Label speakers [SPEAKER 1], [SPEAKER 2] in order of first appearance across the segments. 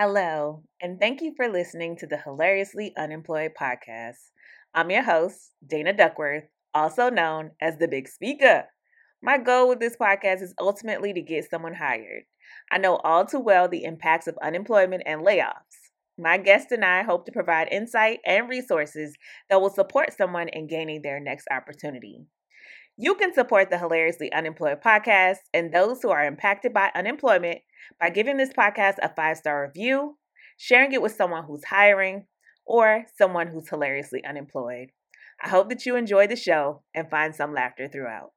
[SPEAKER 1] Hello, and thank you for listening to the Hilariously Unemployed podcast. I'm your host, Dana Duckworth, also known as the Big Speaker. My goal with this podcast is ultimately to get someone hired. I know all too well the impacts of unemployment and layoffs. My guest and I hope to provide insight and resources that will support someone in gaining their next opportunity. You can support the Hilariously Unemployed podcast and those who are impacted by unemployment by giving this podcast a five star review, sharing it with someone who's hiring, or someone who's hilariously unemployed. I hope that you enjoy the show and find some laughter throughout.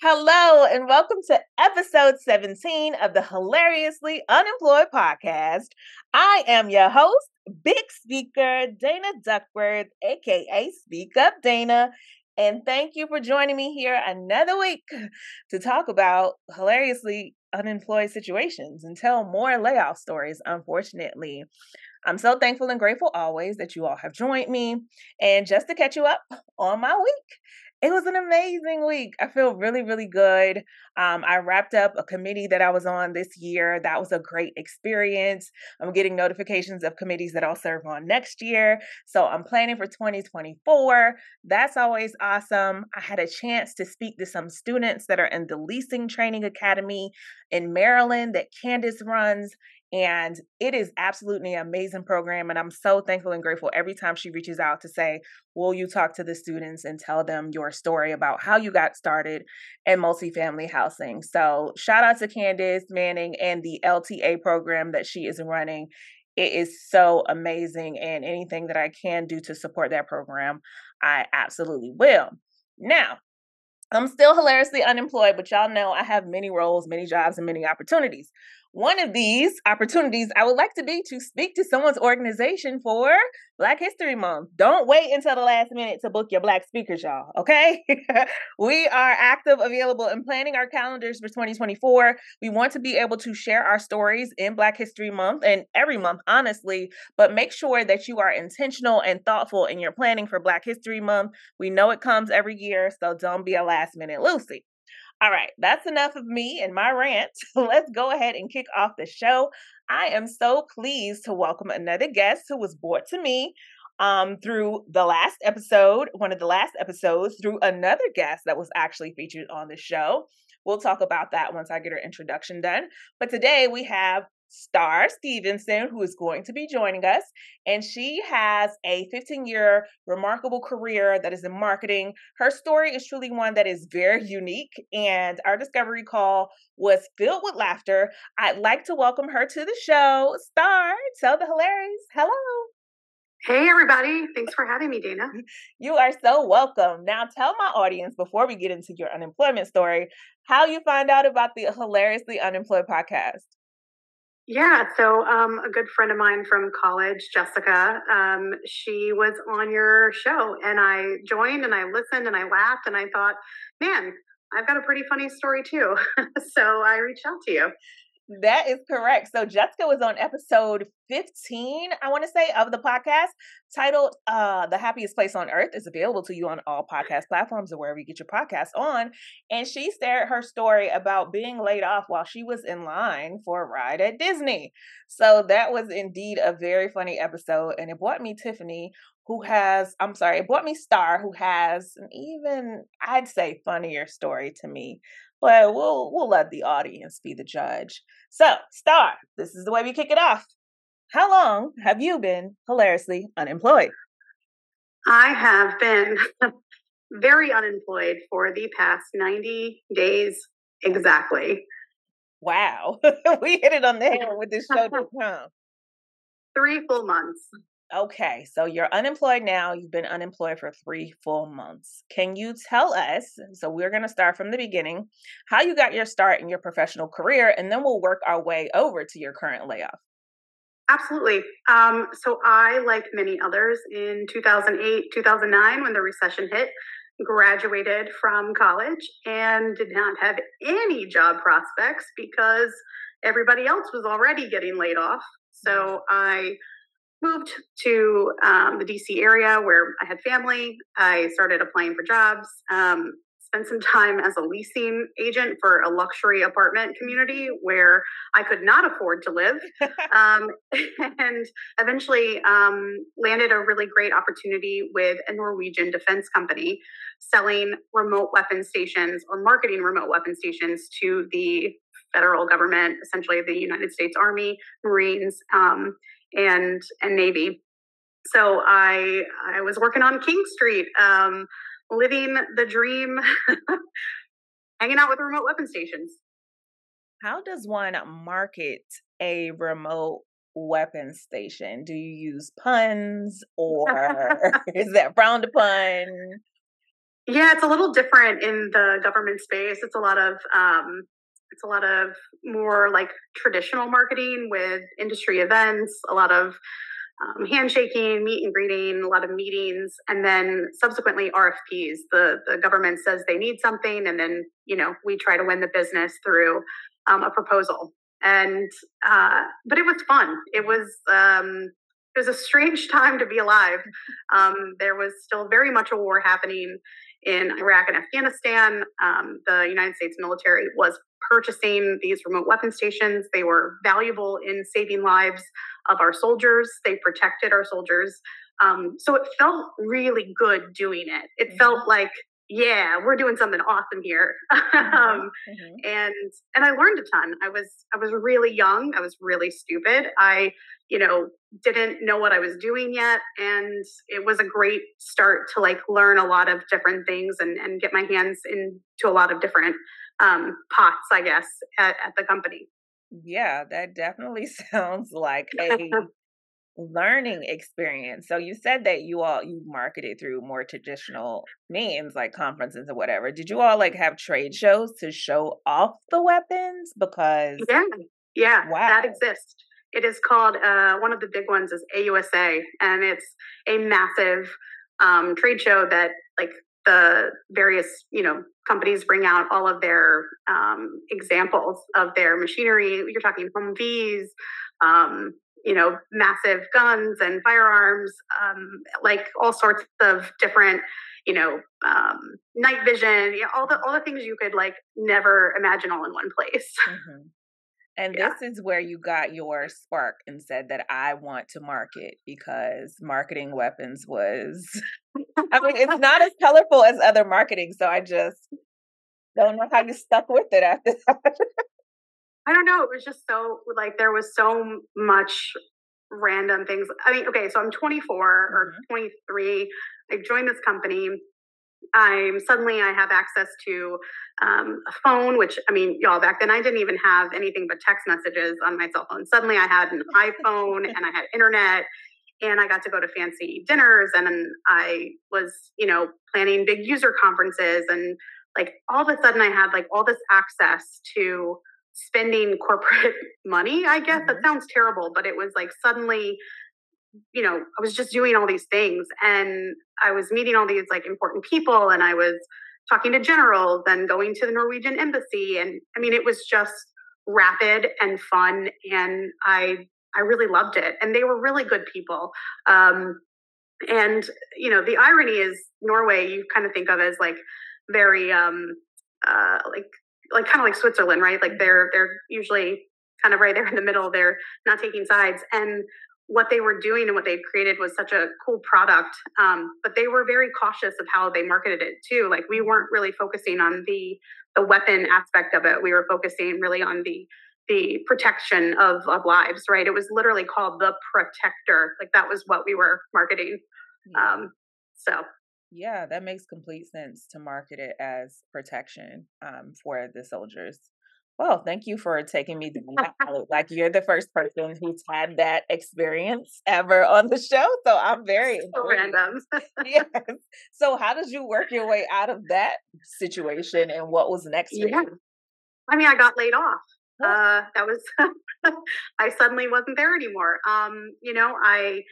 [SPEAKER 1] Hello, and welcome to episode 17 of the Hilariously Unemployed podcast. I am your host, Big Speaker Dana Duckworth, aka Speak Up Dana, and thank you for joining me here another week to talk about hilariously unemployed situations and tell more layoff stories, unfortunately. I'm so thankful and grateful always that you all have joined me. And just to catch you up on my week, it was an amazing week. I feel really, really good. Um, I wrapped up a committee that I was on this year. That was a great experience. I'm getting notifications of committees that I'll serve on next year. So I'm planning for 2024. That's always awesome. I had a chance to speak to some students that are in the Leasing Training Academy in Maryland that Candace runs. And it is absolutely an amazing program. And I'm so thankful and grateful every time she reaches out to say, Will you talk to the students and tell them your story about how you got started in multifamily housing? So, shout out to Candace Manning and the LTA program that she is running. It is so amazing. And anything that I can do to support that program, I absolutely will. Now, I'm still hilariously unemployed, but y'all know I have many roles, many jobs, and many opportunities. One of these opportunities I would like to be to speak to someone's organization for Black History Month. Don't wait until the last minute to book your Black speakers, y'all, okay? we are active, available, and planning our calendars for 2024. We want to be able to share our stories in Black History Month and every month, honestly, but make sure that you are intentional and thoughtful in your planning for Black History Month. We know it comes every year, so don't be a last minute Lucy. All right, that's enough of me and my rant. Let's go ahead and kick off the show. I am so pleased to welcome another guest who was brought to me um, through the last episode, one of the last episodes, through another guest that was actually featured on the show. We'll talk about that once I get her introduction done. But today we have Starr Stephenson, who is going to be joining us. And she has a 15 year remarkable career that is in marketing. Her story is truly one that is very unique, and our discovery call was filled with laughter. I'd like to welcome her to the show. Starr, tell the hilarious hello.
[SPEAKER 2] Hey, everybody. Thanks for having me, Dana.
[SPEAKER 1] You are so welcome. Now, tell my audience before we get into your unemployment story how you find out about the Hilariously Unemployed podcast.
[SPEAKER 2] Yeah, so um, a good friend of mine from college, Jessica, um, she was on your show, and I joined and I listened and I laughed and I thought, man, I've got a pretty funny story too. so I reached out to you.
[SPEAKER 1] That is correct. So Jessica was on episode 15, I want to say, of the podcast titled uh The Happiest Place on Earth is available to you on all podcast platforms or wherever you get your podcast on. And she shared her story about being laid off while she was in line for a ride at Disney. So that was indeed a very funny episode. And it brought me Tiffany, who has, I'm sorry, it brought me Starr, who has an even, I'd say, funnier story to me but we'll we'll let the audience be the judge. So, Starr, this is the way we kick it off. How long have you been hilariously unemployed?
[SPEAKER 2] I have been very unemployed for the past 90 days exactly.
[SPEAKER 1] Wow. we hit it on the head with this show
[SPEAKER 2] Three full months.
[SPEAKER 1] Okay, so you're unemployed now. You've been unemployed for three full months. Can you tell us? So, we're going to start from the beginning how you got your start in your professional career, and then we'll work our way over to your current layoff.
[SPEAKER 2] Absolutely. Um, so, I, like many others, in 2008, 2009, when the recession hit, graduated from college and did not have any job prospects because everybody else was already getting laid off. So, mm-hmm. I moved to um, the DC area where I had family. I started applying for jobs. Um, spent some time as a leasing agent for a luxury apartment community where I could not afford to live, um, and eventually um, landed a really great opportunity with a Norwegian defense company selling remote weapon stations or marketing remote weapon stations to the federal government, essentially the United States Army, Marines, um, and and Navy. So I I was working on King Street, um, living the dream, hanging out with remote weapon stations.
[SPEAKER 1] How does one market a remote weapon station? Do you use puns or is that frowned upon?
[SPEAKER 2] Yeah, it's a little different in the government space. It's a lot of um, it's a lot of more like traditional marketing with industry events, a lot of um, handshaking, meet and greeting, a lot of meetings, and then subsequently RFPs. The the government says they need something, and then you know we try to win the business through um, a proposal. And uh, but it was fun. It was um, it was a strange time to be alive. Um, there was still very much a war happening in Iraq and Afghanistan. Um, the United States military was purchasing these remote weapon stations. They were valuable in saving lives of our soldiers. They protected our soldiers. Um, so it felt really good doing it. It mm-hmm. felt like, yeah, we're doing something awesome here. Mm-hmm. um, mm-hmm. And and I learned a ton. I was I was really young. I was really stupid. I you know didn't know what I was doing yet, and it was a great start to like learn a lot of different things and and get my hands into a lot of different um, pots, I guess, at, at the company.
[SPEAKER 1] Yeah, that definitely sounds like a learning experience. So you said that you all you marketed through more traditional means like conferences or whatever. Did you all like have trade shows to show off the weapons? Because
[SPEAKER 2] yeah, yeah, wow. that exists. It is called uh, one of the big ones is AUSA, and it's a massive um, trade show that like the various you know companies bring out all of their um, examples of their machinery. You're talking Humvees, um, you know, massive guns and firearms, um, like all sorts of different, you know, um, night vision, you know, all the all the things you could like never imagine all in one place.
[SPEAKER 1] Mm-hmm. And yeah. this is where you got your spark and said that I want to market because marketing weapons was, I mean, it's not as colorful as other marketing. So I just don't know how you stuck with it after that.
[SPEAKER 2] I don't know. It was just so, like, there was so much random things. I mean, okay, so I'm 24 or mm-hmm. 23. I joined this company I'm suddenly I have access to um, a phone, which I mean, y'all back then I didn't even have anything but text messages on my cell phone. Suddenly I had an iPhone and I had internet and I got to go to fancy dinners and I was, you know, planning big user conferences and like all of a sudden I had like all this access to spending corporate money, I guess. Mm-hmm. That sounds terrible, but it was like suddenly you know, I was just doing all these things and I was meeting all these like important people and I was talking to generals and going to the Norwegian embassy. And I mean, it was just rapid and fun. And I, I really loved it. And they were really good people. Um, and, you know, the irony is Norway, you kind of think of as like very, um, uh, like, like kind of like Switzerland, right? Like they're, they're usually kind of right there in the middle. They're not taking sides. And what they were doing and what they'd created was such a cool product. Um, but they were very cautious of how they marketed it too. Like we weren't really focusing on the the weapon aspect of it. We were focusing really on the the protection of, of lives, right? It was literally called the protector. Like that was what we were marketing. Yeah. Um, so
[SPEAKER 1] yeah, that makes complete sense to market it as protection um, for the soldiers. Well, thank you for taking me down Like you're the first person who's had that experience ever on the show. So I'm very
[SPEAKER 2] so random.
[SPEAKER 1] yes. So how did you work your way out of that situation and what was next yeah. you?
[SPEAKER 2] I mean, I got laid off. Uh, that was I suddenly wasn't there anymore. Um, you know, I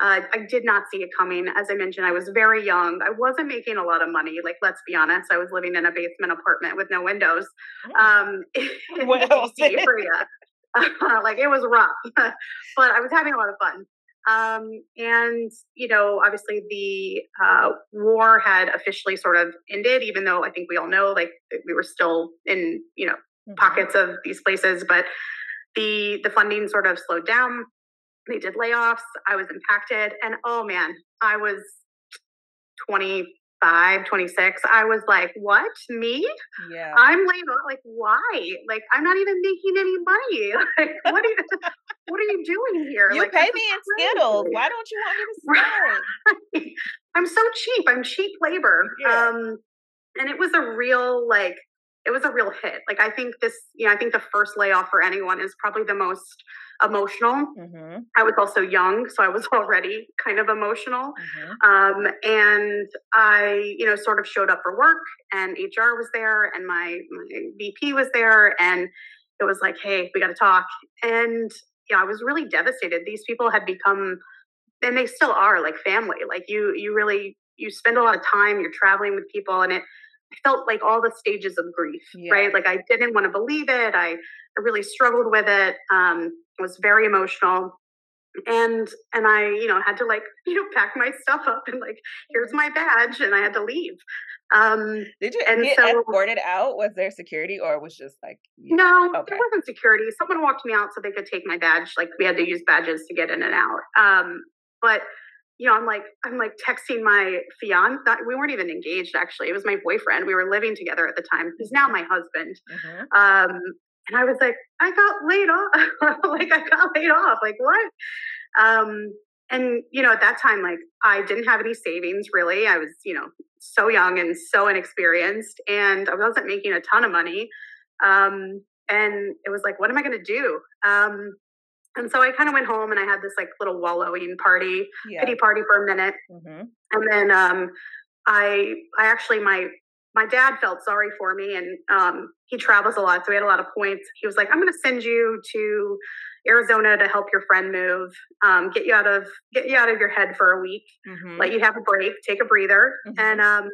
[SPEAKER 2] uh, I did not see it coming. As I mentioned, I was very young. I wasn't making a lot of money. Like, let's be honest, I was living in a basement apartment with no windows. Oh. Um, well, like it was rough, but I was having a lot of fun. Um, and, you know, obviously the uh, war had officially sort of ended, even though I think we all know, like, we were still in, you know, mm-hmm. pockets of these places, but the the funding sort of slowed down. They did layoffs. I was impacted, and oh man, I was 25, 26. I was like, what? Me?
[SPEAKER 1] Yeah.
[SPEAKER 2] I'm laid off. Like, why? Like, I'm not even making any money. Like, what are you what are you doing here?
[SPEAKER 1] You
[SPEAKER 2] like,
[SPEAKER 1] pay me in Skittles. Why don't you want me to start?
[SPEAKER 2] I'm so cheap. I'm cheap labor. Yeah. Um, and it was a real like it was a real hit. Like I think this, you know, I think the first layoff for anyone is probably the most emotional. Mm-hmm. I was also young, so I was already kind of emotional. Mm-hmm. Um, and I, you know, sort of showed up for work, and HR was there, and my, my VP was there, and it was like, hey, we got to talk. And yeah, I was really devastated. These people had become, and they still are, like family. Like you, you really, you spend a lot of time. You're traveling with people, and it felt like all the stages of grief, yeah. right? Like I didn't want to believe it. I, I really struggled with it. Um, was very emotional. And and I, you know, had to like, you know, pack my stuff up and like, here's my badge, and I had to leave. Um,
[SPEAKER 1] Did you and get so, escorted out? Was there security, or was just like
[SPEAKER 2] no? Okay. There wasn't security. Someone walked me out so they could take my badge. Like we had to use badges to get in and out. Um, but you know, I'm like, I'm like texting my fiance. We weren't even engaged, actually. It was my boyfriend. We were living together at the time. He's now my husband. Mm-hmm. Um, and I was like, I got laid off. like, I got laid off. Like, what? Um, and, you know, at that time, like, I didn't have any savings really. I was, you know, so young and so inexperienced, and I wasn't making a ton of money. Um, and it was like, what am I going to do? Um, and so I kind of went home and I had this like little wallowing party, yeah. pity party for a minute. Mm-hmm. And then um, I, I actually, my, my dad felt sorry for me and um, he travels a lot. So he had a lot of points. He was like, I'm going to send you to Arizona to help your friend move, um, get you out of, get you out of your head for a week, mm-hmm. let you have a break, take a breather. Mm-hmm. And, um,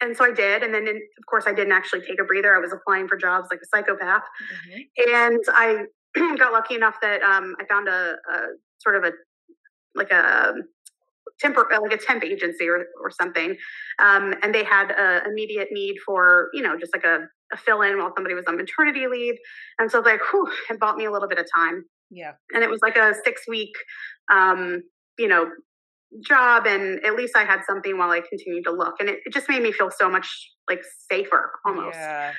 [SPEAKER 2] and so I did. And then, in, of course, I didn't actually take a breather. I was applying for jobs like a psychopath. Mm-hmm. And I got lucky enough that um, I found a, a, sort of a like a temper like a temp agency or, or something. Um, and they had an immediate need for you know just like a, a fill in while somebody was on maternity leave. And so like whew, it bought me a little bit of time.
[SPEAKER 1] Yeah.
[SPEAKER 2] And it was like a six week um, you know job and at least i had something while i continued to look. And it, it just made me feel so much like safer almost.
[SPEAKER 1] Yeah.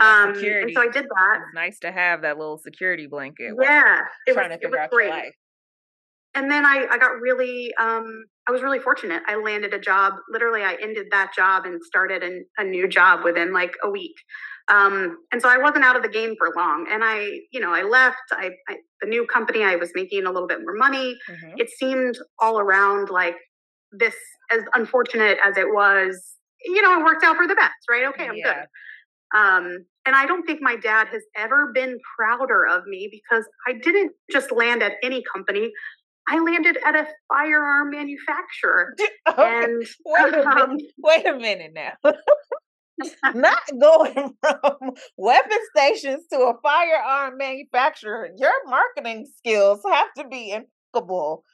[SPEAKER 2] Um, and so I did that.
[SPEAKER 1] It's nice to have that little security blanket.
[SPEAKER 2] Yeah,
[SPEAKER 1] it trying was, to figure out great. your life.
[SPEAKER 2] And then I, I got really, um, I was really fortunate. I landed a job. Literally, I ended that job and started an, a new job within like a week. Um, and so I wasn't out of the game for long. And I, you know, I left. I, I the new company. I was making a little bit more money. Mm-hmm. It seemed all around like this, as unfortunate as it was. You know, it worked out for the best, right? Okay, I'm yeah. good. Um, and I don't think my dad has ever been prouder of me because I didn't just land at any company. I landed at a firearm manufacturer.
[SPEAKER 1] Okay. And wait a, um, minute. wait a minute now. Not going from weapon stations to a firearm manufacturer. Your marketing skills have to be impeccable.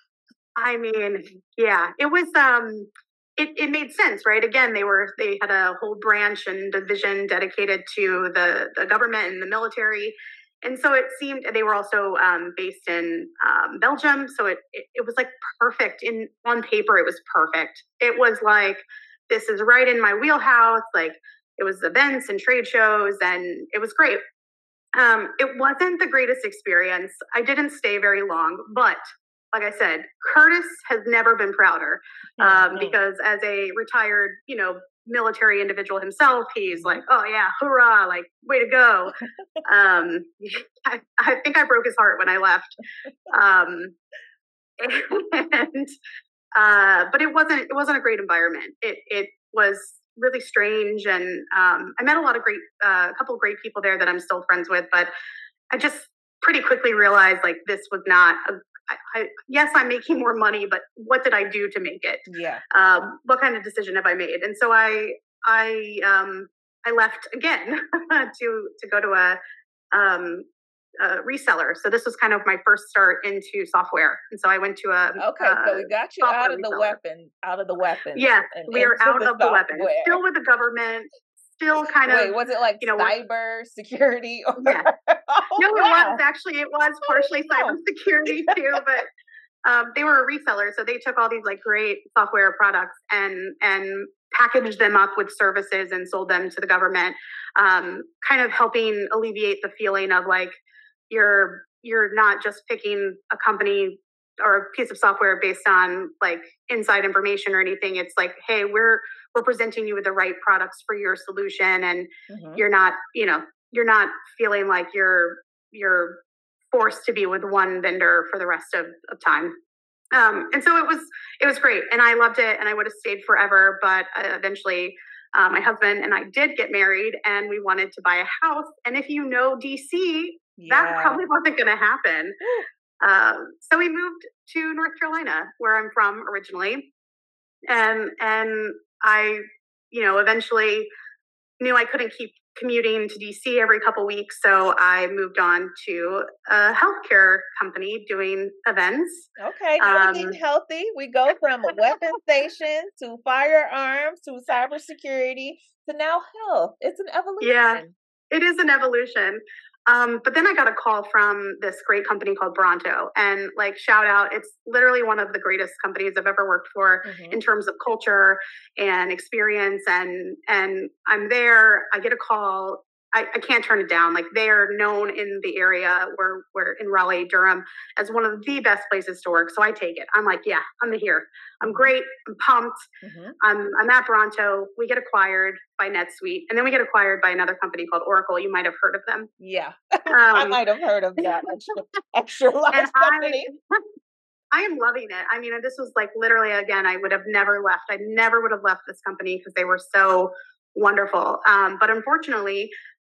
[SPEAKER 2] I mean, yeah, it was um it, it made sense, right? Again, they were they had a whole branch and division dedicated to the the government and the military, and so it seemed they were also um, based in um, Belgium. So it, it it was like perfect in on paper. It was perfect. It was like this is right in my wheelhouse. Like it was events and trade shows, and it was great. Um, it wasn't the greatest experience. I didn't stay very long, but like I said, Curtis has never been prouder um, because as a retired, you know, military individual himself, he's like, oh yeah, hurrah, like way to go. um, I, I, think I broke his heart when I left. Um, and, uh, but it wasn't, it wasn't a great environment. It, it was really strange. And um, I met a lot of great, uh, a couple of great people there that I'm still friends with, but I just pretty quickly realized like this was not a I, I, yes, I'm making more money, but what did I do to make it?
[SPEAKER 1] Yeah.
[SPEAKER 2] Um, what kind of decision have I made? And so I, I, um, I left again to to go to a um, a reseller. So this was kind of my first start into software. And so I went to a
[SPEAKER 1] okay. Uh, so we got you out of reseller. the weapon, out of the weapon.
[SPEAKER 2] Yes, we are out of the weapon. Still with the government. Still kind
[SPEAKER 1] of.
[SPEAKER 2] Wait,
[SPEAKER 1] was it like you know cyber security?
[SPEAKER 2] Or... Yeah. oh, no, wow. it was actually it was partially oh, cyber security too, but. Um, they were a reseller, so they took all these like great software products and and packaged them up with services and sold them to the government, um, kind of helping alleviate the feeling of like you're you're not just picking a company or a piece of software based on like inside information or anything it's like hey we're we're presenting you with the right products for your solution and mm-hmm. you're not you know you're not feeling like you're you're forced to be with one vendor for the rest of, of time um, and so it was it was great and i loved it and i would have stayed forever but uh, eventually uh, my husband and i did get married and we wanted to buy a house and if you know dc yeah. that probably wasn't going to happen um, so we moved to north carolina where i'm from originally and and i you know eventually knew i couldn't keep commuting to DC every couple weeks. So I moved on to a healthcare company doing events.
[SPEAKER 1] Okay, now um, we're getting healthy. We go from a weapon station to firearms to cybersecurity to now health. It's an evolution.
[SPEAKER 2] Yeah, it is an evolution. Um, but then I got a call from this great company called Bronto, and like shout out, it's literally one of the greatest companies I've ever worked for mm-hmm. in terms of culture and experience. And and I'm there. I get a call I, I, can't turn it down. Like they are known in the area where we're in Raleigh, Durham, as one of the best places to work. So I take it. I'm like, yeah, I'm here. I'm mm-hmm. great. I'm pumped. Mm-hmm. I'm, I'm at Bronto. We get acquired by NetSuite, and then we get acquired by another company called Oracle. You might have heard of them.
[SPEAKER 1] Yeah, um, I might have heard of that extra, extra large company.
[SPEAKER 2] I, I am loving it. I mean, this was like literally again, I would have never left. I never would have left this company because they were so wonderful. Um, but unfortunately,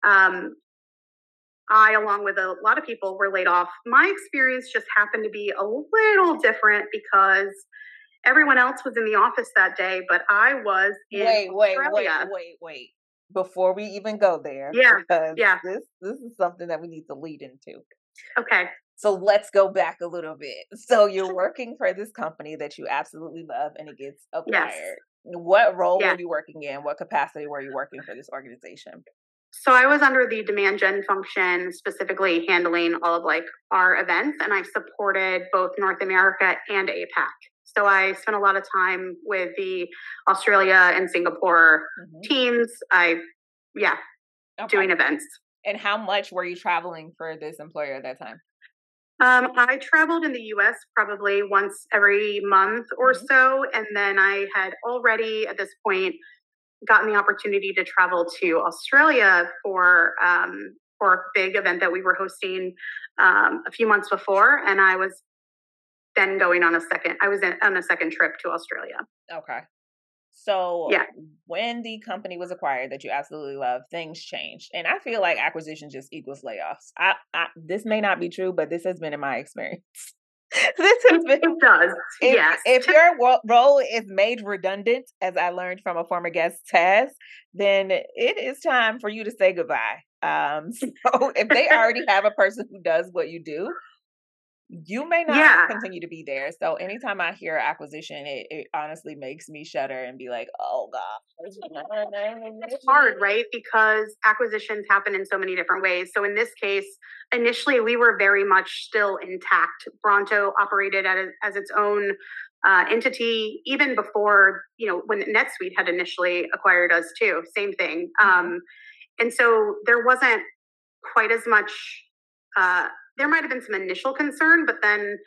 [SPEAKER 2] um, I, along with a lot of people, were laid off. My experience just happened to be a little different because everyone else was in the office that day, but I was in
[SPEAKER 1] wait, wait, wait, wait, wait. Before we even go there,
[SPEAKER 2] yeah, yeah,
[SPEAKER 1] this this is something that we need to lead into.
[SPEAKER 2] Okay.
[SPEAKER 1] So let's go back a little bit. So you're working for this company that you absolutely love, and it gets acquired. Yes. What role yeah. were you working in? What capacity were you working for this organization?
[SPEAKER 2] So I was under the demand gen function, specifically handling all of like our events, and I supported both North America and APAC. So I spent a lot of time with the Australia and Singapore mm-hmm. teams. I, yeah, okay. doing events.
[SPEAKER 1] And how much were you traveling for this employer at that time?
[SPEAKER 2] Um, I traveled in the US probably once every month or mm-hmm. so. And then I had already at this point gotten the opportunity to travel to Australia for um, for a big event that we were hosting um, a few months before, and I was then going on a second. I was in, on a second trip to Australia.
[SPEAKER 1] Okay. So yeah. when the company was acquired that you absolutely love, things changed. And I feel like acquisition just equals layoffs. I, I this may not be true, but this has been in my experience.
[SPEAKER 2] this has been, it does.
[SPEAKER 1] If,
[SPEAKER 2] yes.
[SPEAKER 1] If your role is made redundant, as I learned from a former guest, Taz, then it is time for you to say goodbye. Um, so if they already have a person who does what you do, you may not yeah. continue to be there. So anytime I hear acquisition, it, it honestly makes me shudder and be like, oh God.
[SPEAKER 2] It's hard, right? Because acquisitions happen in so many different ways. So in this case, initially we were very much still intact. Bronto operated as, as its own uh, entity even before, you know, when NetSuite had initially acquired us too, same thing. Mm-hmm. Um, and so there wasn't quite as much uh, there might have been some initial concern, but then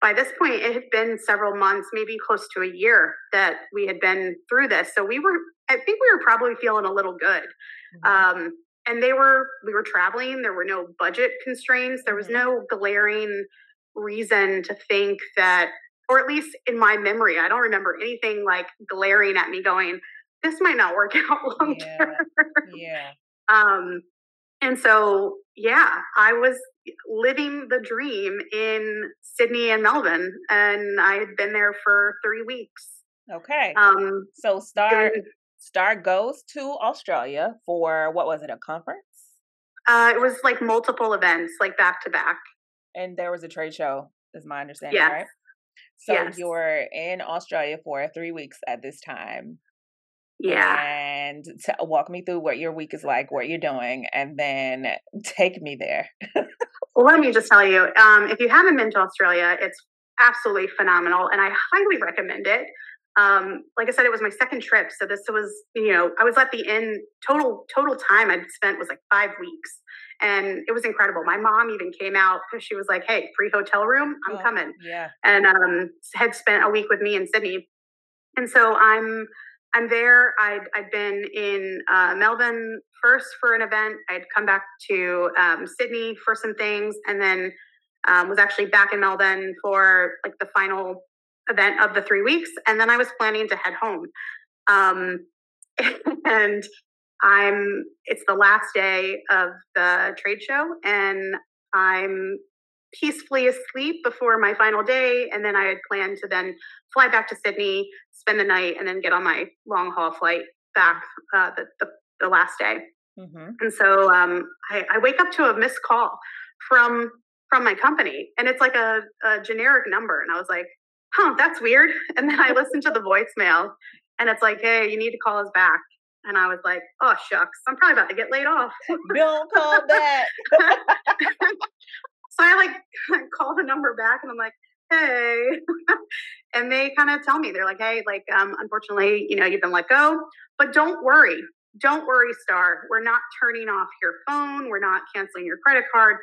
[SPEAKER 2] by this point, it had been several months, maybe close to a year that we had been through this. So we were, I think we were probably feeling a little good. Mm-hmm. Um, and they were, we were traveling. There were no budget constraints. There was mm-hmm. no glaring reason to think that, or at least in my memory, I don't remember anything like glaring at me going, this might not work out long term.
[SPEAKER 1] Yeah. yeah.
[SPEAKER 2] Um, and so, yeah, I was living the dream in Sydney and Melbourne, and I had been there for three weeks.
[SPEAKER 1] Okay. Um. So Starr Starr goes to Australia for what was it? A conference?
[SPEAKER 2] Uh, it was like multiple events, like back to back.
[SPEAKER 1] And there was a trade show, is my understanding,
[SPEAKER 2] yes.
[SPEAKER 1] right? So
[SPEAKER 2] yes.
[SPEAKER 1] you're in Australia for three weeks at this time.
[SPEAKER 2] Yeah.
[SPEAKER 1] And t- walk me through what your week is like, what you're doing, and then take me there.
[SPEAKER 2] well, let me just tell you um, if you haven't been to Australia, it's absolutely phenomenal, and I highly recommend it. Um, like I said, it was my second trip, so this was, you know, I was at the end. Total total time I'd spent was like five weeks, and it was incredible. My mom even came out because she was like, "Hey, free hotel room, I'm
[SPEAKER 1] Oh,
[SPEAKER 2] coming,"
[SPEAKER 1] Yeah.
[SPEAKER 2] and um, had spent a week with me in Sydney, and so I'm I'm there. I'd I'd been in uh, Melbourne first for an event. I'd come back to um, Sydney for some things, and then um, was actually back in Melbourne for like the final event of the three weeks, and then I was planning to head home. Um, and I'm it's the last day of the trade show, and I'm peacefully asleep before my final day, and then I had planned to then fly back to Sydney, spend the night, and then get on my long haul flight back uh, the, the the last day.
[SPEAKER 1] Mm-hmm.
[SPEAKER 2] And so um, I, I wake up to a missed call from from my company, and it's like a, a generic number, and I was like, "Huh, that's weird." And then I listened to the voicemail, and it's like, "Hey, you need to call us back." And I was like, "Oh shucks, I'm probably about to get laid off."
[SPEAKER 1] Don't call back.
[SPEAKER 2] so I like call the number back, and I'm like, "Hey," and they kind of tell me they're like, "Hey, like, um, unfortunately, you know, you've been let go, but don't worry." Don't worry, Starr. We're not turning off your phone. We're not canceling your credit card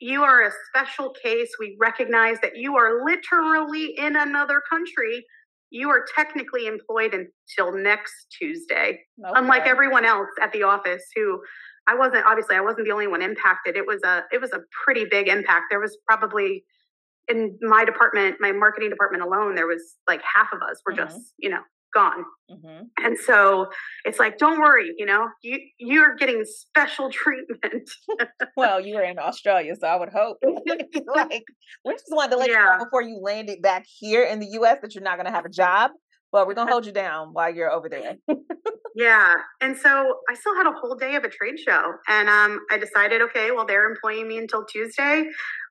[SPEAKER 2] you are a special case. We recognize that you are literally in another country. You are technically employed until next Tuesday, okay. unlike everyone else at the office who I wasn't obviously I wasn't the only one impacted. It was a it was a pretty big impact. There was probably in my department, my marketing department alone, there was like half of us were mm-hmm. just, you know, gone. Mm-hmm. And so it's like, don't worry, you know, you you're getting special treatment.
[SPEAKER 1] well, you were in Australia, so I would hope. like, we just wanted to let yeah. you know before you landed back here in the U.S. that you're not going to have a job, but we're going to hold you down while you're over there.
[SPEAKER 2] yeah, and so I still had a whole day of a trade show, and um, I decided, okay, well, they're employing me until Tuesday.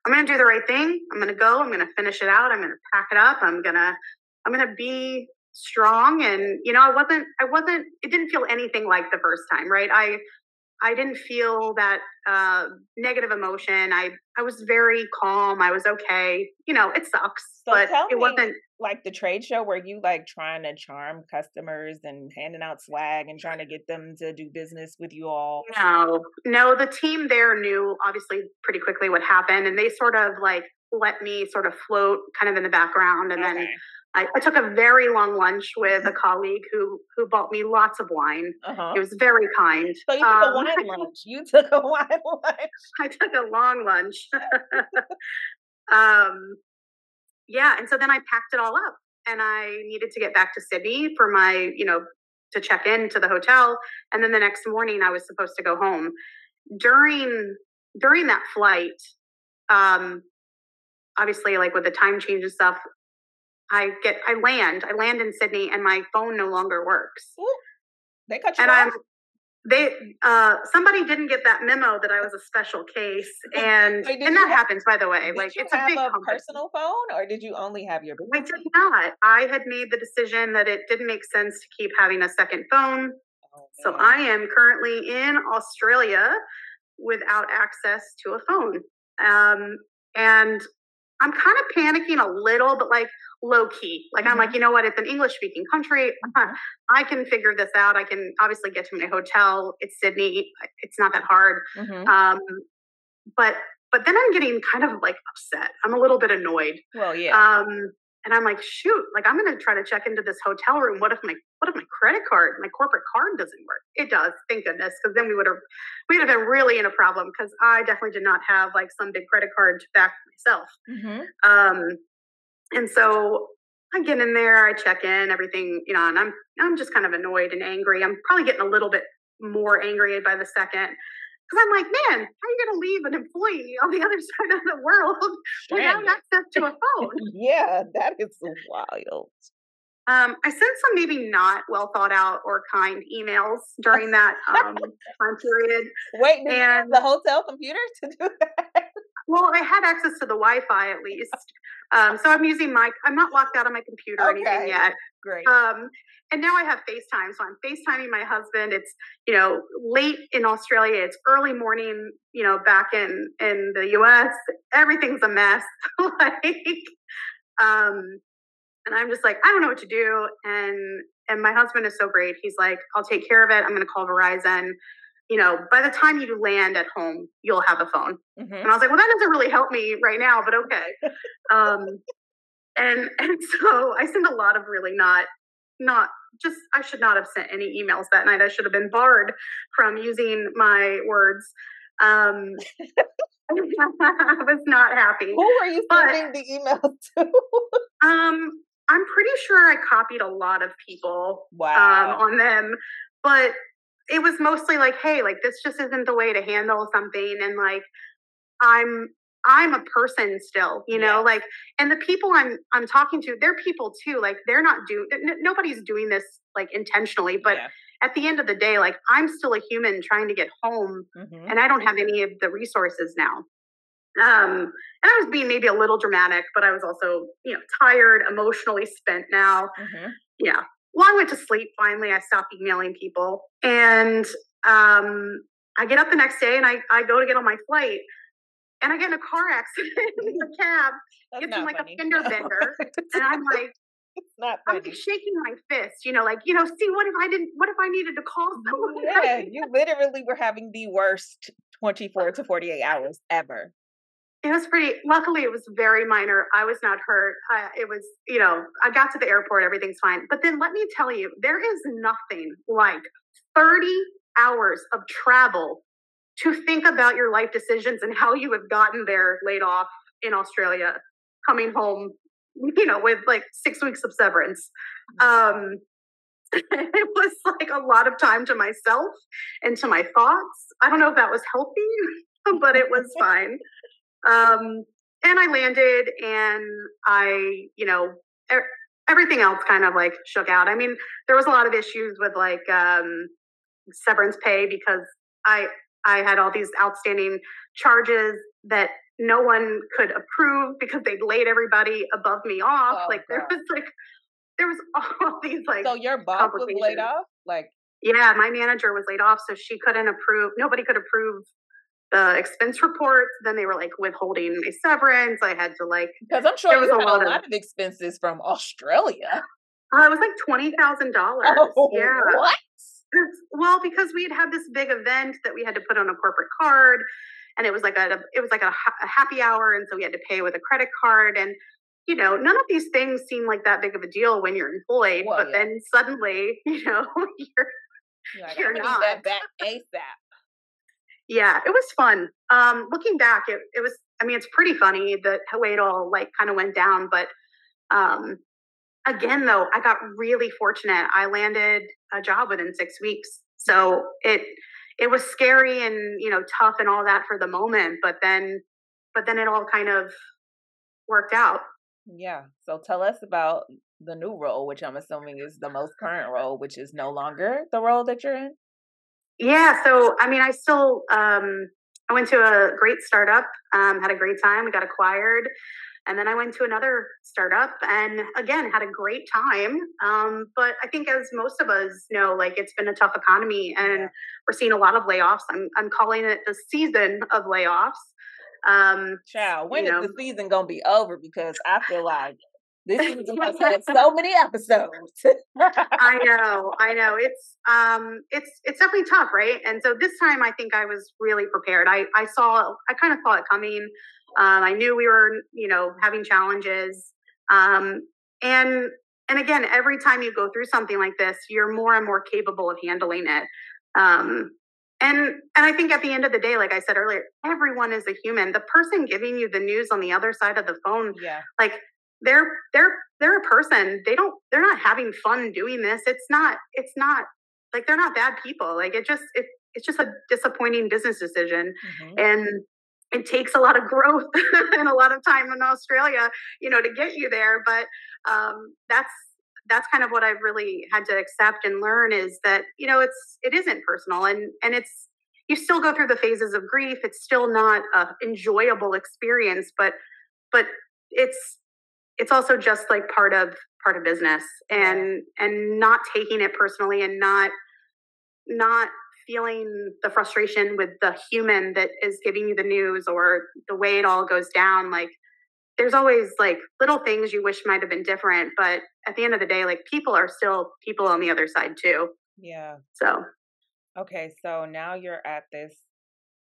[SPEAKER 2] I'm going to do the right thing. I'm going to go. I'm going to finish it out. I'm going to pack it up. I'm going to I'm going to be strong and you know i wasn't i wasn't it didn't feel anything like the first time right i i didn't feel that uh negative emotion. I i was very calm. I was okay. You know it sucks
[SPEAKER 1] so
[SPEAKER 2] but it wasn't
[SPEAKER 1] like the trade show where you like trying to charm customers and handing out swag and trying to get them to do business with you all?
[SPEAKER 2] No. No the team there knew obviously pretty quickly what happened and they sort of like let me sort of float kind of in the background and okay. then I, I, took a very long lunch with a colleague who who bought me lots of wine. Uh-huh. It was very kind.
[SPEAKER 1] So you took um, a wine lunch. You took a wine lunch.
[SPEAKER 2] I took a long lunch. um, yeah, and so then I packed it all up, and I needed to get back to Sydney for my, you know, to check in to the hotel, and then the next morning I was supposed to go home. During during that flight, um, obviously, like with the time change and stuff, I get I land. I land in Sydney and my phone no longer works.
[SPEAKER 1] Ooh, they cut you
[SPEAKER 2] and
[SPEAKER 1] off.
[SPEAKER 2] I'm they uh somebody didn't get that memo that I was a special case and
[SPEAKER 1] Wait,
[SPEAKER 2] and that
[SPEAKER 1] have,
[SPEAKER 2] happens by the way. Like it's
[SPEAKER 1] a
[SPEAKER 2] big
[SPEAKER 1] a personal phone or did you only have your Business?
[SPEAKER 2] I did not. I had made the decision that it didn't make sense to keep having a second phone. Oh, so I am currently in Australia without access to a phone. Um and I'm kind of panicking a little, but like low key. Like mm-hmm. I'm like, you know what? It's an English speaking country. Mm-hmm. I can figure this out. I can obviously get to my hotel. It's Sydney. It's not that hard. Mm-hmm. Um, but but then I'm getting kind of like upset. I'm a little bit annoyed.
[SPEAKER 1] Well, yeah.
[SPEAKER 2] Um, and I'm like, shoot, like I'm gonna try to check into this hotel room. What if my what if my credit card, my corporate card doesn't work? It does, thank goodness, because then we would have we'd have been really in a problem because I definitely did not have like some big credit card to back myself. Mm-hmm. Um, and so I get in there, I check in, everything, you know, and I'm I'm just kind of annoyed and angry. I'm probably getting a little bit more angry by the second because I'm like, man, how are you going to leave an employee on the other side of the world without access to a phone?
[SPEAKER 1] yeah, that is wild.
[SPEAKER 2] Um, I sent some maybe not well thought out or kind emails during that um, time period.
[SPEAKER 1] Wait, and the hotel computer to do that?
[SPEAKER 2] Well, I had access to the Wi-Fi at least, um, so I'm using my. I'm not locked out of my computer or anything yet.
[SPEAKER 1] Great.
[SPEAKER 2] Um, and now I have FaceTime, so I'm FaceTiming my husband. It's you know late in Australia. It's early morning. You know back in in the U.S. Everything's a mess. like, um, and I'm just like I don't know what to do. And and my husband is so great. He's like, I'll take care of it. I'm going to call Verizon you know, by the time you land at home, you'll have a phone. Mm-hmm. And I was like, well, that doesn't really help me right now, but okay. um, and and so I sent a lot of really not not just I should not have sent any emails that night. I should have been barred from using my words. Um, I was not happy.
[SPEAKER 1] Who were you sending but, the email to?
[SPEAKER 2] um, I'm pretty sure I copied a lot of people
[SPEAKER 1] um, wow.
[SPEAKER 2] um, on them, but it was mostly like, hey, like this just isn't the way to handle something. And like, I'm, I'm a person still, you know, yeah. like, and the people I'm, I'm talking to, they're people too. Like they're not doing, n- nobody's doing this like intentionally, but yeah. at the end of the day, like I'm still a human trying to get home mm-hmm. and I don't have any of the resources now. Um, and I was being maybe a little dramatic, but I was also, you know, tired, emotionally spent now. Mm-hmm. Yeah well, I went to sleep finally. I stopped emailing people. And um, I get up the next day and I, I go to get on my flight and I get in a car accident in the cab. That's it's like funny. a fender bender. and I'm like. I'm shaking my fist, you know, like, you know, see, what if I didn't, what if I needed to call someone?
[SPEAKER 1] Yeah, you literally were having the worst 24 to 48 hours ever.
[SPEAKER 2] It was pretty. Luckily, it was very minor. I was not hurt. Uh, it was, you know, I got to the airport. Everything's fine. But then let me tell you, there is nothing like 30 hours of travel to think about your life decisions and how you have gotten there laid off in Australia, coming home, you know, with like six weeks of severance. Um, it was like a lot of time to myself and to my thoughts. I don't know if that was healthy, but it was fine. Um, and I landed and I, you know, er- everything else kind of like shook out. I mean, there was a lot of issues with like um, severance pay because I I had all these outstanding charges that no one could approve because they'd laid everybody above me off. Oh, like there was like there was all these like
[SPEAKER 1] so your boss was laid off like
[SPEAKER 2] yeah my manager was laid off so she couldn't approve nobody could approve the expense reports. Then they were like withholding my severance. I had to like
[SPEAKER 1] because I'm sure you had a lot, of, of, expenses from Australia.
[SPEAKER 2] Uh, it was like twenty thousand dollars.
[SPEAKER 1] Oh, yeah. What?
[SPEAKER 2] Well, because we had had this big event that we had to put on a corporate card, and it was like a it was like a, a happy hour, and so we had to pay with a credit card, and you know, none of these things seem like that big of a deal when you're employed, well, but yeah. then suddenly, you know, you're
[SPEAKER 1] you're, you're not. that back ASAP
[SPEAKER 2] yeah, it was fun. Um, looking back, it, it was, I mean, it's pretty funny the way it all like kind of went down. But um, again, though, I got really fortunate. I landed a job within six weeks. So it, it was scary and, you know, tough and all that for the moment. But then, but then it all kind of worked out.
[SPEAKER 1] Yeah. So tell us about the new role, which I'm assuming is the most current role, which is no longer the role that you're in.
[SPEAKER 2] Yeah, so I mean, I still um, I went to a great startup, um, had a great time. We got acquired, and then I went to another startup, and again had a great time. Um, but I think, as most of us know, like it's been a tough economy, and yeah. we're seeing a lot of layoffs. I'm I'm calling it the season of layoffs. Um,
[SPEAKER 1] Child, when is know, the season gonna be over? Because I feel like this season has had so many episodes.
[SPEAKER 2] I know, I know. It's um it's it's definitely tough, right? And so this time I think I was really prepared. I I saw I kind of saw it coming. Um I knew we were, you know, having challenges. Um and and again, every time you go through something like this, you're more and more capable of handling it. Um and and I think at the end of the day, like I said earlier, everyone is a human. The person giving you the news on the other side of the phone,
[SPEAKER 1] yeah.
[SPEAKER 2] like they're they're they're a person. They don't they're not having fun doing this. It's not it's not like they're not bad people. Like it just it, it's just a disappointing business decision. Mm-hmm. and it takes a lot of growth and a lot of time in australia you know to get you there. But um that's that's kind of what I've really had to accept and learn is that you know it's it isn't personal. And and it's you still go through the phases of grief. It's still not a enjoyable experience, but but it's it's also just like part of part of business and and not taking it personally and not not feeling the frustration with the human that is giving you the news or the way it all goes down. Like there's always like little things you wish might have been different but at the end of the day like people are still people on the other side too.
[SPEAKER 1] Yeah.
[SPEAKER 2] So.
[SPEAKER 1] Okay so now you're at this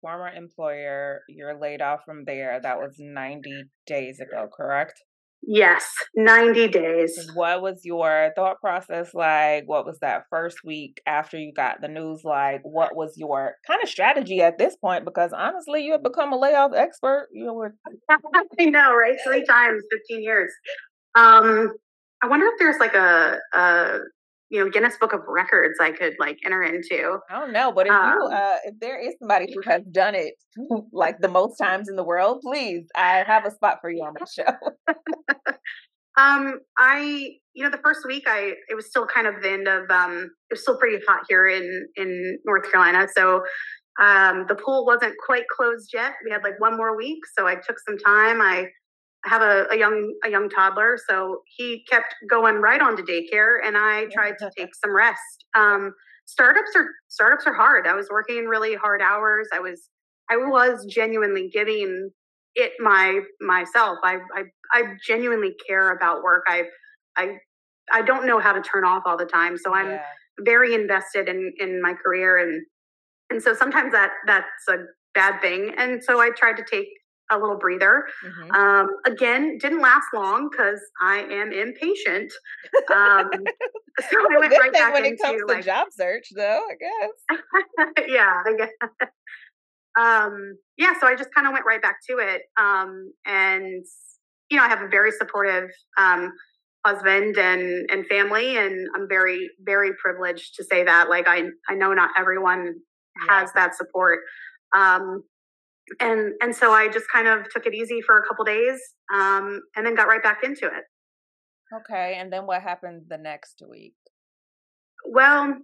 [SPEAKER 1] former employer you're laid off from there. That was 90 days ago correct
[SPEAKER 2] Yes, 90 days.
[SPEAKER 1] What was your thought process like? What was that first week after you got the news like? What was your kind of strategy at this point? Because honestly, you have become a layoff expert. You were
[SPEAKER 2] I know, right? Three times, 15 years. Um, I wonder if there's like a, a you know Guinness Book of Records I could like enter into.
[SPEAKER 1] I don't know, but if um, you uh, if there is somebody who has done it like the most times in the world, please, I have a spot for you on the show.
[SPEAKER 2] um, I you know the first week I it was still kind of the end of um it was still pretty hot here in in North Carolina, so um the pool wasn't quite closed yet. We had like one more week, so I took some time. I I have a, a, young a young toddler, so he kept going right on to daycare, and I tried to take some rest. Um, startups are startups are hard. I was working really hard hours. I was I was genuinely giving it my myself. I I, I genuinely care about work. I I I don't know how to turn off all the time, so I'm yeah. very invested in in my career, and and so sometimes that that's a bad thing. And so I tried to take a little breather. Mm-hmm. Um, again, didn't last long because I am impatient. Um,
[SPEAKER 1] so I went right back when into, it comes to like, job search, though. I guess.
[SPEAKER 2] yeah, I guess. Um, yeah, so I just kind of went right back to it, um, and you know, I have a very supportive um, husband and and family, and I'm very very privileged to say that. Like, I I know not everyone yeah. has that support. Um, and and so I just kind of took it easy for a couple days, um, and then got right back into it.
[SPEAKER 1] Okay, and then what happened the next week?
[SPEAKER 2] Well,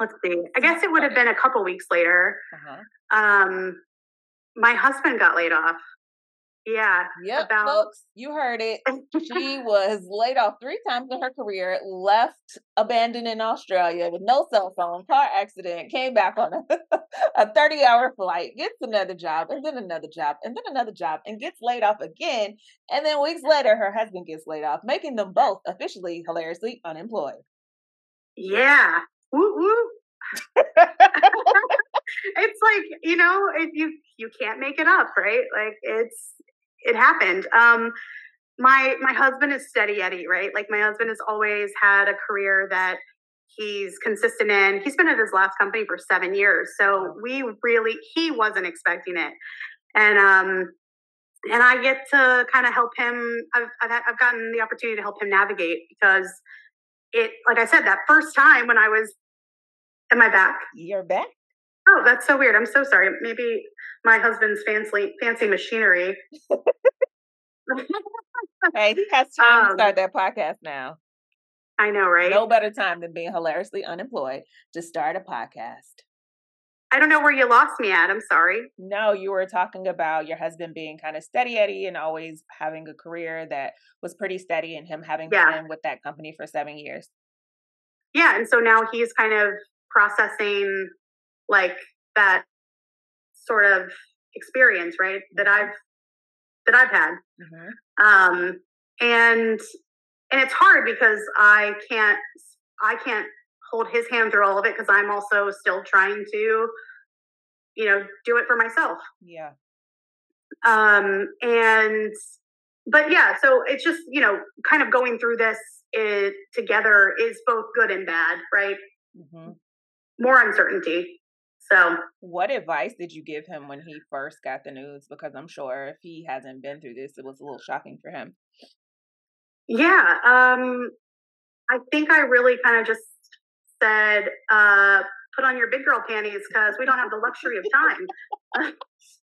[SPEAKER 2] let's see. I guess it would have been a couple weeks later. Uh-huh. Um, my husband got laid off. Yeah.
[SPEAKER 1] Yep, about... folks, you heard it. she was laid off three times in her career, left abandoned in Australia with no cell phone, car accident, came back on a, a 30 hour flight, gets another job, and then another job, and then another job, and gets laid off again. And then weeks later, her husband gets laid off, making them both officially hilariously unemployed.
[SPEAKER 2] Yeah. Woo woo. it's like you know if you you can't make it up right like it's it happened. Um, my my husband is steady Eddie, right? Like my husband has always had a career that he's consistent in. He's been at his last company for seven years, so we really he wasn't expecting it, and um, and I get to kind of help him. I've, I've I've gotten the opportunity to help him navigate because it, like I said, that first time when I was, am I back?
[SPEAKER 1] You're back.
[SPEAKER 2] Oh, that's so weird. I'm so sorry. Maybe my husband's fancy fancy machinery.
[SPEAKER 1] hey, he has time um, to start that podcast now.
[SPEAKER 2] I know, right?
[SPEAKER 1] No better time than being hilariously unemployed to start a podcast.
[SPEAKER 2] I don't know where you lost me at. I'm sorry.
[SPEAKER 1] No, you were talking about your husband being kind of steady Eddie and always having a career that was pretty steady and him having yeah. been with that company for seven years.
[SPEAKER 2] Yeah. And so now he's kind of processing like that sort of experience, right? That mm-hmm. I've that I've had. Mm-hmm. Um, and and it's hard because I can't I can't hold his hand through all of it because I'm also still trying to, you know, do it for myself.
[SPEAKER 1] Yeah.
[SPEAKER 2] Um, and but yeah, so it's just you know, kind of going through this it, together is both good and bad, right? Mm-hmm. More uncertainty. So,
[SPEAKER 1] what advice did you give him when he first got the news? Because I'm sure if he hasn't been through this, it was a little shocking for him.
[SPEAKER 2] Yeah, um, I think I really kind of just said, uh, put on your big girl panties because we don't have the luxury of time.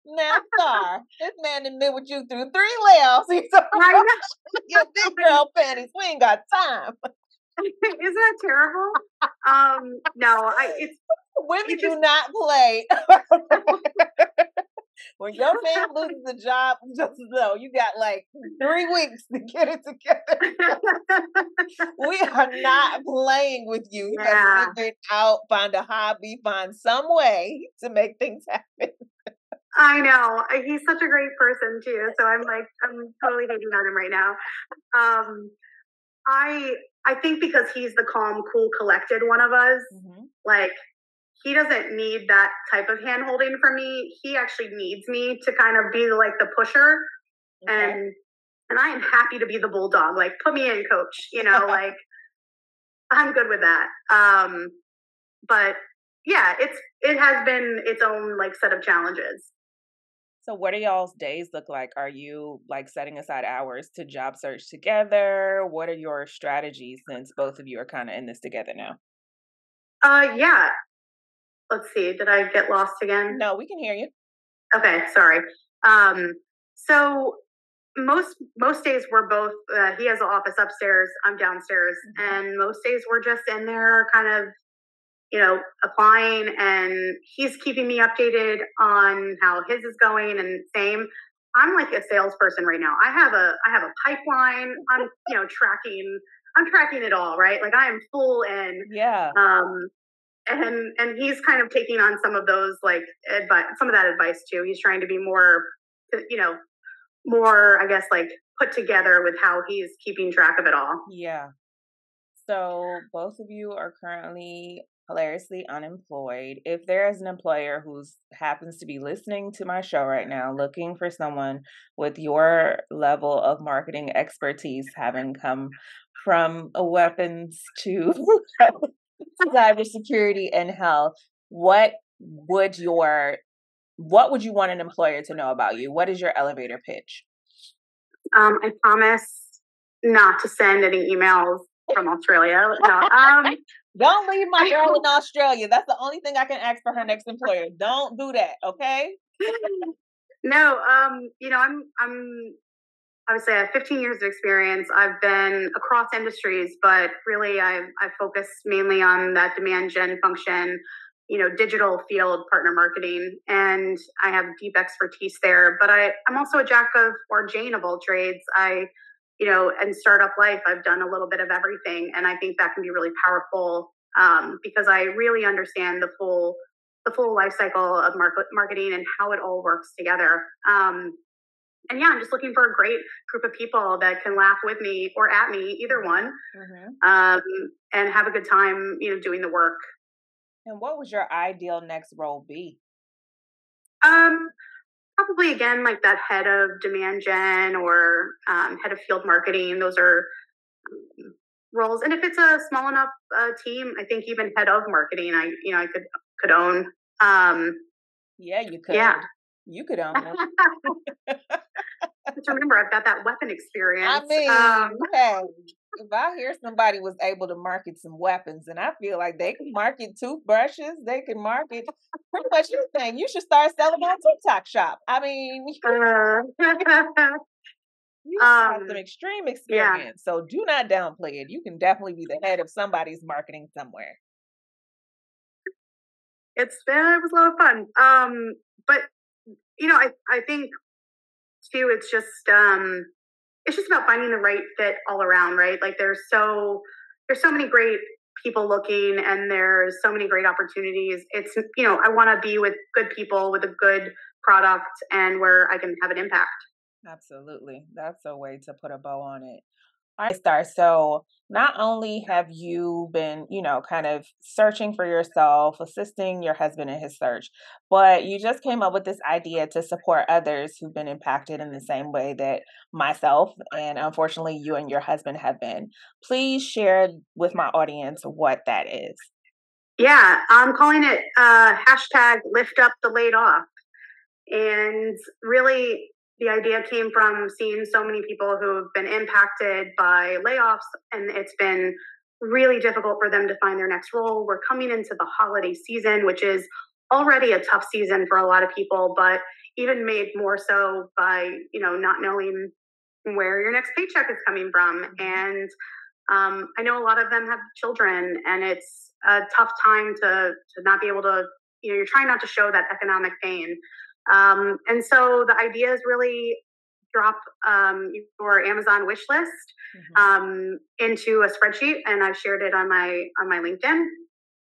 [SPEAKER 1] now, Starr, this man has been with you through three layoffs. He's right your big girl panties. We ain't got time.
[SPEAKER 2] Isn't that terrible? Um, no, I it's
[SPEAKER 1] women do not play. when your man loses a job, just know you got like three weeks to get it together. we are not playing with you. You yeah. got to figure it out, find a hobby, find some way to make things happen.
[SPEAKER 2] I know. He's such a great person too. So I'm like, I'm totally hating on him right now. Um, I I think because he's the calm, cool, collected one of us, mm-hmm. like he doesn't need that type of hand holding from me. He actually needs me to kind of be like the pusher. Okay. And and I am happy to be the bulldog. Like put me in coach, you know, like I'm good with that. Um but yeah, it's it has been its own like set of challenges.
[SPEAKER 1] So, what do y'all's days look like? Are you like setting aside hours to job search together? What are your strategies since both of you are kind of in this together now?
[SPEAKER 2] Uh, yeah. Let's see. Did I get lost again?
[SPEAKER 1] No, we can hear you.
[SPEAKER 2] Okay, sorry. Um, so most most days we're both. Uh, he has an office upstairs. I'm downstairs, mm-hmm. and most days we're just in there, kind of you know, applying and he's keeping me updated on how his is going and same. I'm like a salesperson right now. I have a I have a pipeline. I'm, you know, tracking I'm tracking it all, right? Like I am full in.
[SPEAKER 1] Yeah.
[SPEAKER 2] Um and and he's kind of taking on some of those like advice some of that advice too. He's trying to be more you know, more I guess like put together with how he's keeping track of it all.
[SPEAKER 1] Yeah. So both of you are currently hilariously unemployed. If there is an employer who happens to be listening to my show right now, looking for someone with your level of marketing expertise, having come from weapons to cybersecurity and health, what would your what would you want an employer to know about you? What is your elevator pitch?
[SPEAKER 2] Um, I promise not to send any emails from Australia. No, um,
[SPEAKER 1] don't leave my girl in Australia. That's the only thing I can ask for her next employer. Don't do that, okay?
[SPEAKER 2] no, um, you know, I'm I'm obviously I have 15 years of experience. I've been across industries, but really I've, I focus mainly on that demand gen function, you know, digital field partner marketing, and I have deep expertise there. But I I'm also a jack of or Jane of all trades. I you know, and startup life, I've done a little bit of everything, and I think that can be really powerful um, because I really understand the full the full life cycle of market, marketing and how it all works together. Um, and yeah, I'm just looking for a great group of people that can laugh with me or at me, either one, mm-hmm. um, and have a good time, you know, doing the work.
[SPEAKER 1] And what would your ideal next role be?
[SPEAKER 2] Um, probably again like that head of demand gen or um, head of field marketing. Those are um, roles. And if it's a small enough uh, team, I think even head of marketing, I you know I could could own. Um,
[SPEAKER 1] yeah, you could. Yeah, you could own.
[SPEAKER 2] Just remember, I've got that weapon experience.
[SPEAKER 1] I mean, um, hey, if I hear somebody was able to market some weapons, and I feel like they can market toothbrushes, they can market pretty much anything. You should start selling on TikTok shop. I mean, uh, you have um, some extreme experience, yeah. so do not downplay it. You can definitely be the head of somebody's marketing somewhere.
[SPEAKER 2] It's uh, it was a lot of fun. Um, but you know, I I think too, it's just um it's just about finding the right fit all around, right? Like there's so there's so many great people looking and there's so many great opportunities. It's you know, I want to be with good people with a good product and where I can have an impact.
[SPEAKER 1] Absolutely. That's a way to put a bow on it. All right, Starr. So not only have you been, you know, kind of searching for yourself, assisting your husband in his search, but you just came up with this idea to support others who've been impacted in the same way that myself and unfortunately you and your husband have been. Please share with my audience what that is.
[SPEAKER 2] Yeah, I'm calling it uh, hashtag lift up the laid off. And really, the idea came from seeing so many people who've been impacted by layoffs and it's been really difficult for them to find their next role. We're coming into the holiday season, which is already a tough season for a lot of people, but even made more so by, you know, not knowing where your next paycheck is coming from. Mm-hmm. And um, I know a lot of them have children, and it's a tough time to to not be able to. You know, you're trying not to show that economic pain. Um, and so the idea is really drop um, your Amazon wish list mm-hmm. um, into a spreadsheet, and I've shared it on my on my LinkedIn.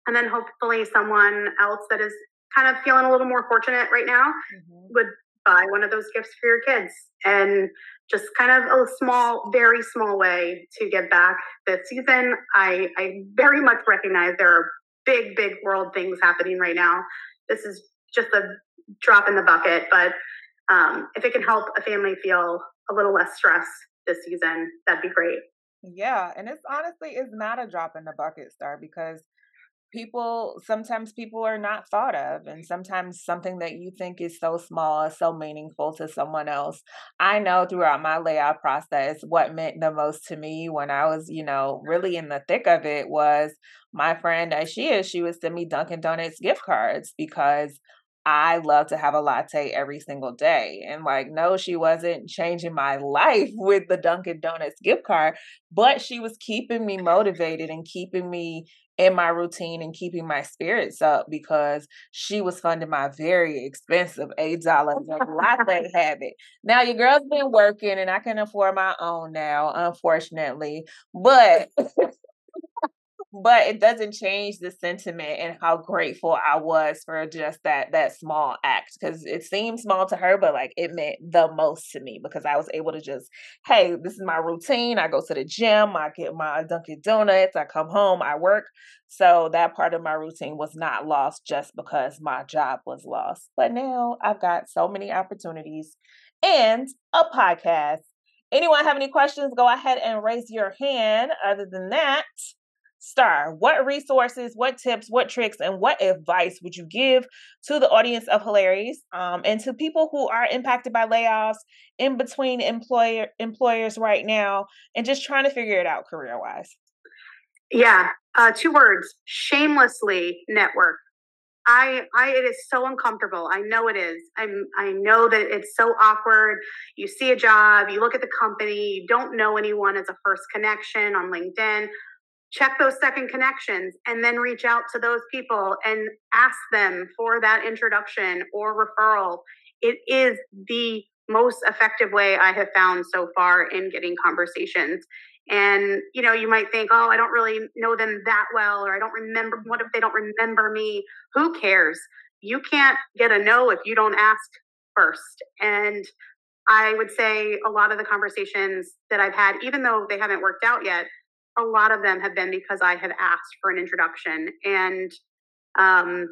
[SPEAKER 2] And then hopefully someone else that is kind of feeling a little more fortunate right now mm-hmm. would buy one of those gifts for your kids and just kind of a small very small way to give back this season i i very much recognize there are big big world things happening right now this is just a drop in the bucket but um, if it can help a family feel a little less stress this season that'd be great.
[SPEAKER 1] Yeah and it's honestly it's not a drop in the bucket Starr because people sometimes people are not thought of and sometimes something that you think is so small is so meaningful to someone else. I know throughout my layout process what meant the most to me when i was you know really in the thick of it was my friend as she is she would send me dunkin donuts gift cards because I love to have a latte every single day. And like, no, she wasn't changing my life with the Dunkin' Donuts gift card, but she was keeping me motivated and keeping me in my routine and keeping my spirits up because she was funding my very expensive eight dollars latte habit. Now your girl's been working and I can afford my own now, unfortunately. But but it doesn't change the sentiment and how grateful I was for just that that small act because it seemed small to her, but like it meant the most to me because I was able to just, hey, this is my routine. I go to the gym, I get my Dunkin' Donuts, I come home, I work. So that part of my routine was not lost just because my job was lost. But now I've got so many opportunities and a podcast. Anyone have any questions? Go ahead and raise your hand. Other than that, Starr, what resources, what tips, what tricks, and what advice would you give to the audience of Hilarious um, and to people who are impacted by layoffs in between employer employers right now and just trying to figure it out career wise?
[SPEAKER 2] Yeah, uh, two words: shamelessly network. I, I, it is so uncomfortable. I know it is. I'm, I know that it's so awkward. You see a job, you look at the company, you don't know anyone as a first connection on LinkedIn check those second connections and then reach out to those people and ask them for that introduction or referral. It is the most effective way I have found so far in getting conversations. And you know, you might think, "Oh, I don't really know them that well or I don't remember what if they don't remember me?" Who cares? You can't get a no if you don't ask first. And I would say a lot of the conversations that I've had even though they haven't worked out yet, a lot of them have been because I have asked for an introduction. And, um,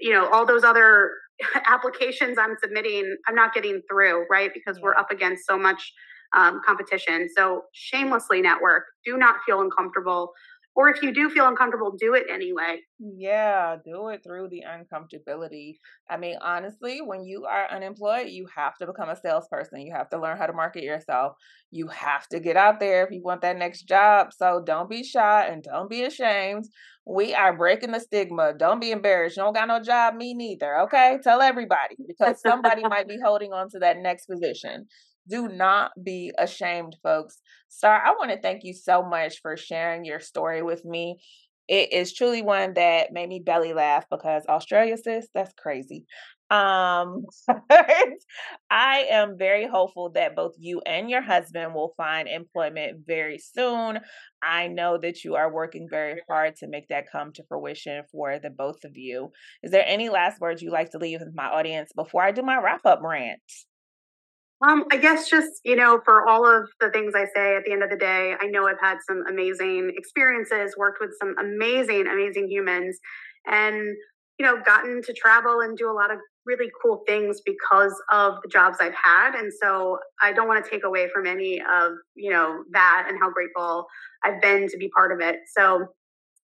[SPEAKER 2] you know, all those other applications I'm submitting, I'm not getting through, right? Because we're up against so much um, competition. So, shamelessly network. Do not feel uncomfortable or if you do feel uncomfortable, do it anyway.
[SPEAKER 1] Yeah, do it through the uncomfortability. I mean, honestly, when you are unemployed, you have to become a salesperson. You have to learn how to market yourself. You have to get out there if you want that next job. So don't be shy and don't be ashamed. We are breaking the stigma. Don't be embarrassed. You don't got no job, me neither. Okay. Tell everybody because somebody might be holding on to that next position. Do not be ashamed, folks. Starr, I want to thank you so much for sharing your story with me. It is truly one that made me belly laugh because Australia, sis, that's crazy. Um, I am very hopeful that both you and your husband will find employment very soon. I know that you are working very hard to make that come to fruition for the both of you. Is there any last words you'd like to leave with my audience before I do my wrap up rant?
[SPEAKER 2] Um, I guess just, you know, for all of the things I say at the end of the day, I know I've had some amazing experiences, worked with some amazing, amazing humans, and, you know, gotten to travel and do a lot of really cool things because of the jobs I've had. And so I don't want to take away from any of, you know, that and how grateful I've been to be part of it. So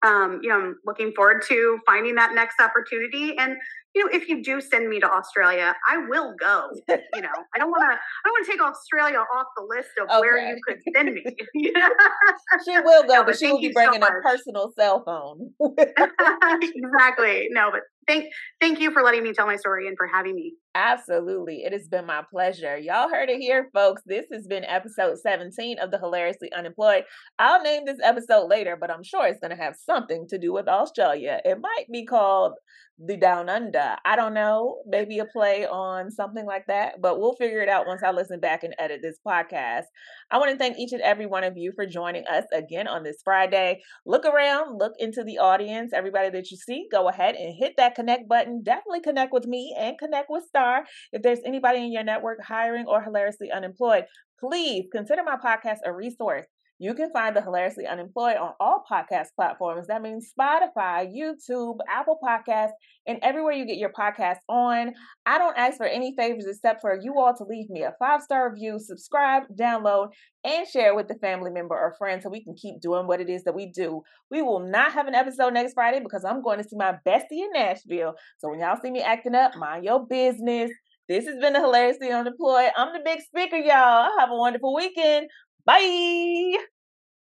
[SPEAKER 2] um, you know, I'm looking forward to finding that next opportunity and you know, if you do send me to Australia, I will go. You know, I don't want to. I don't want to take Australia off the list of okay. where you could send me.
[SPEAKER 1] she will go, no, but, but she will be bringing so a personal cell phone.
[SPEAKER 2] exactly. No, but thank thank you for letting me tell my story and for having me.
[SPEAKER 1] Absolutely. It has been my pleasure. Y'all heard it here, folks. This has been episode 17 of the Hilariously Unemployed. I'll name this episode later, but I'm sure it's going to have something to do with Australia. It might be called The Down Under. I don't know. Maybe a play on something like that, but we'll figure it out once I listen back and edit this podcast. I want to thank each and every one of you for joining us again on this Friday. Look around, look into the audience. Everybody that you see, go ahead and hit that connect button. Definitely connect with me and connect with Starr. If there's anybody in your network hiring or hilariously unemployed, please consider my podcast a resource. You can find the Hilariously Unemployed on all podcast platforms. That means Spotify, YouTube, Apple Podcasts, and everywhere you get your podcasts on. I don't ask for any favors except for you all to leave me a five star review, subscribe, download, and share with the family member or friend so we can keep doing what it is that we do. We will not have an episode next Friday because I'm going to see my bestie in Nashville. So when y'all see me acting up, mind your business. This has been the Hilariously Unemployed. I'm the big speaker, y'all. Have a wonderful weekend. Bye.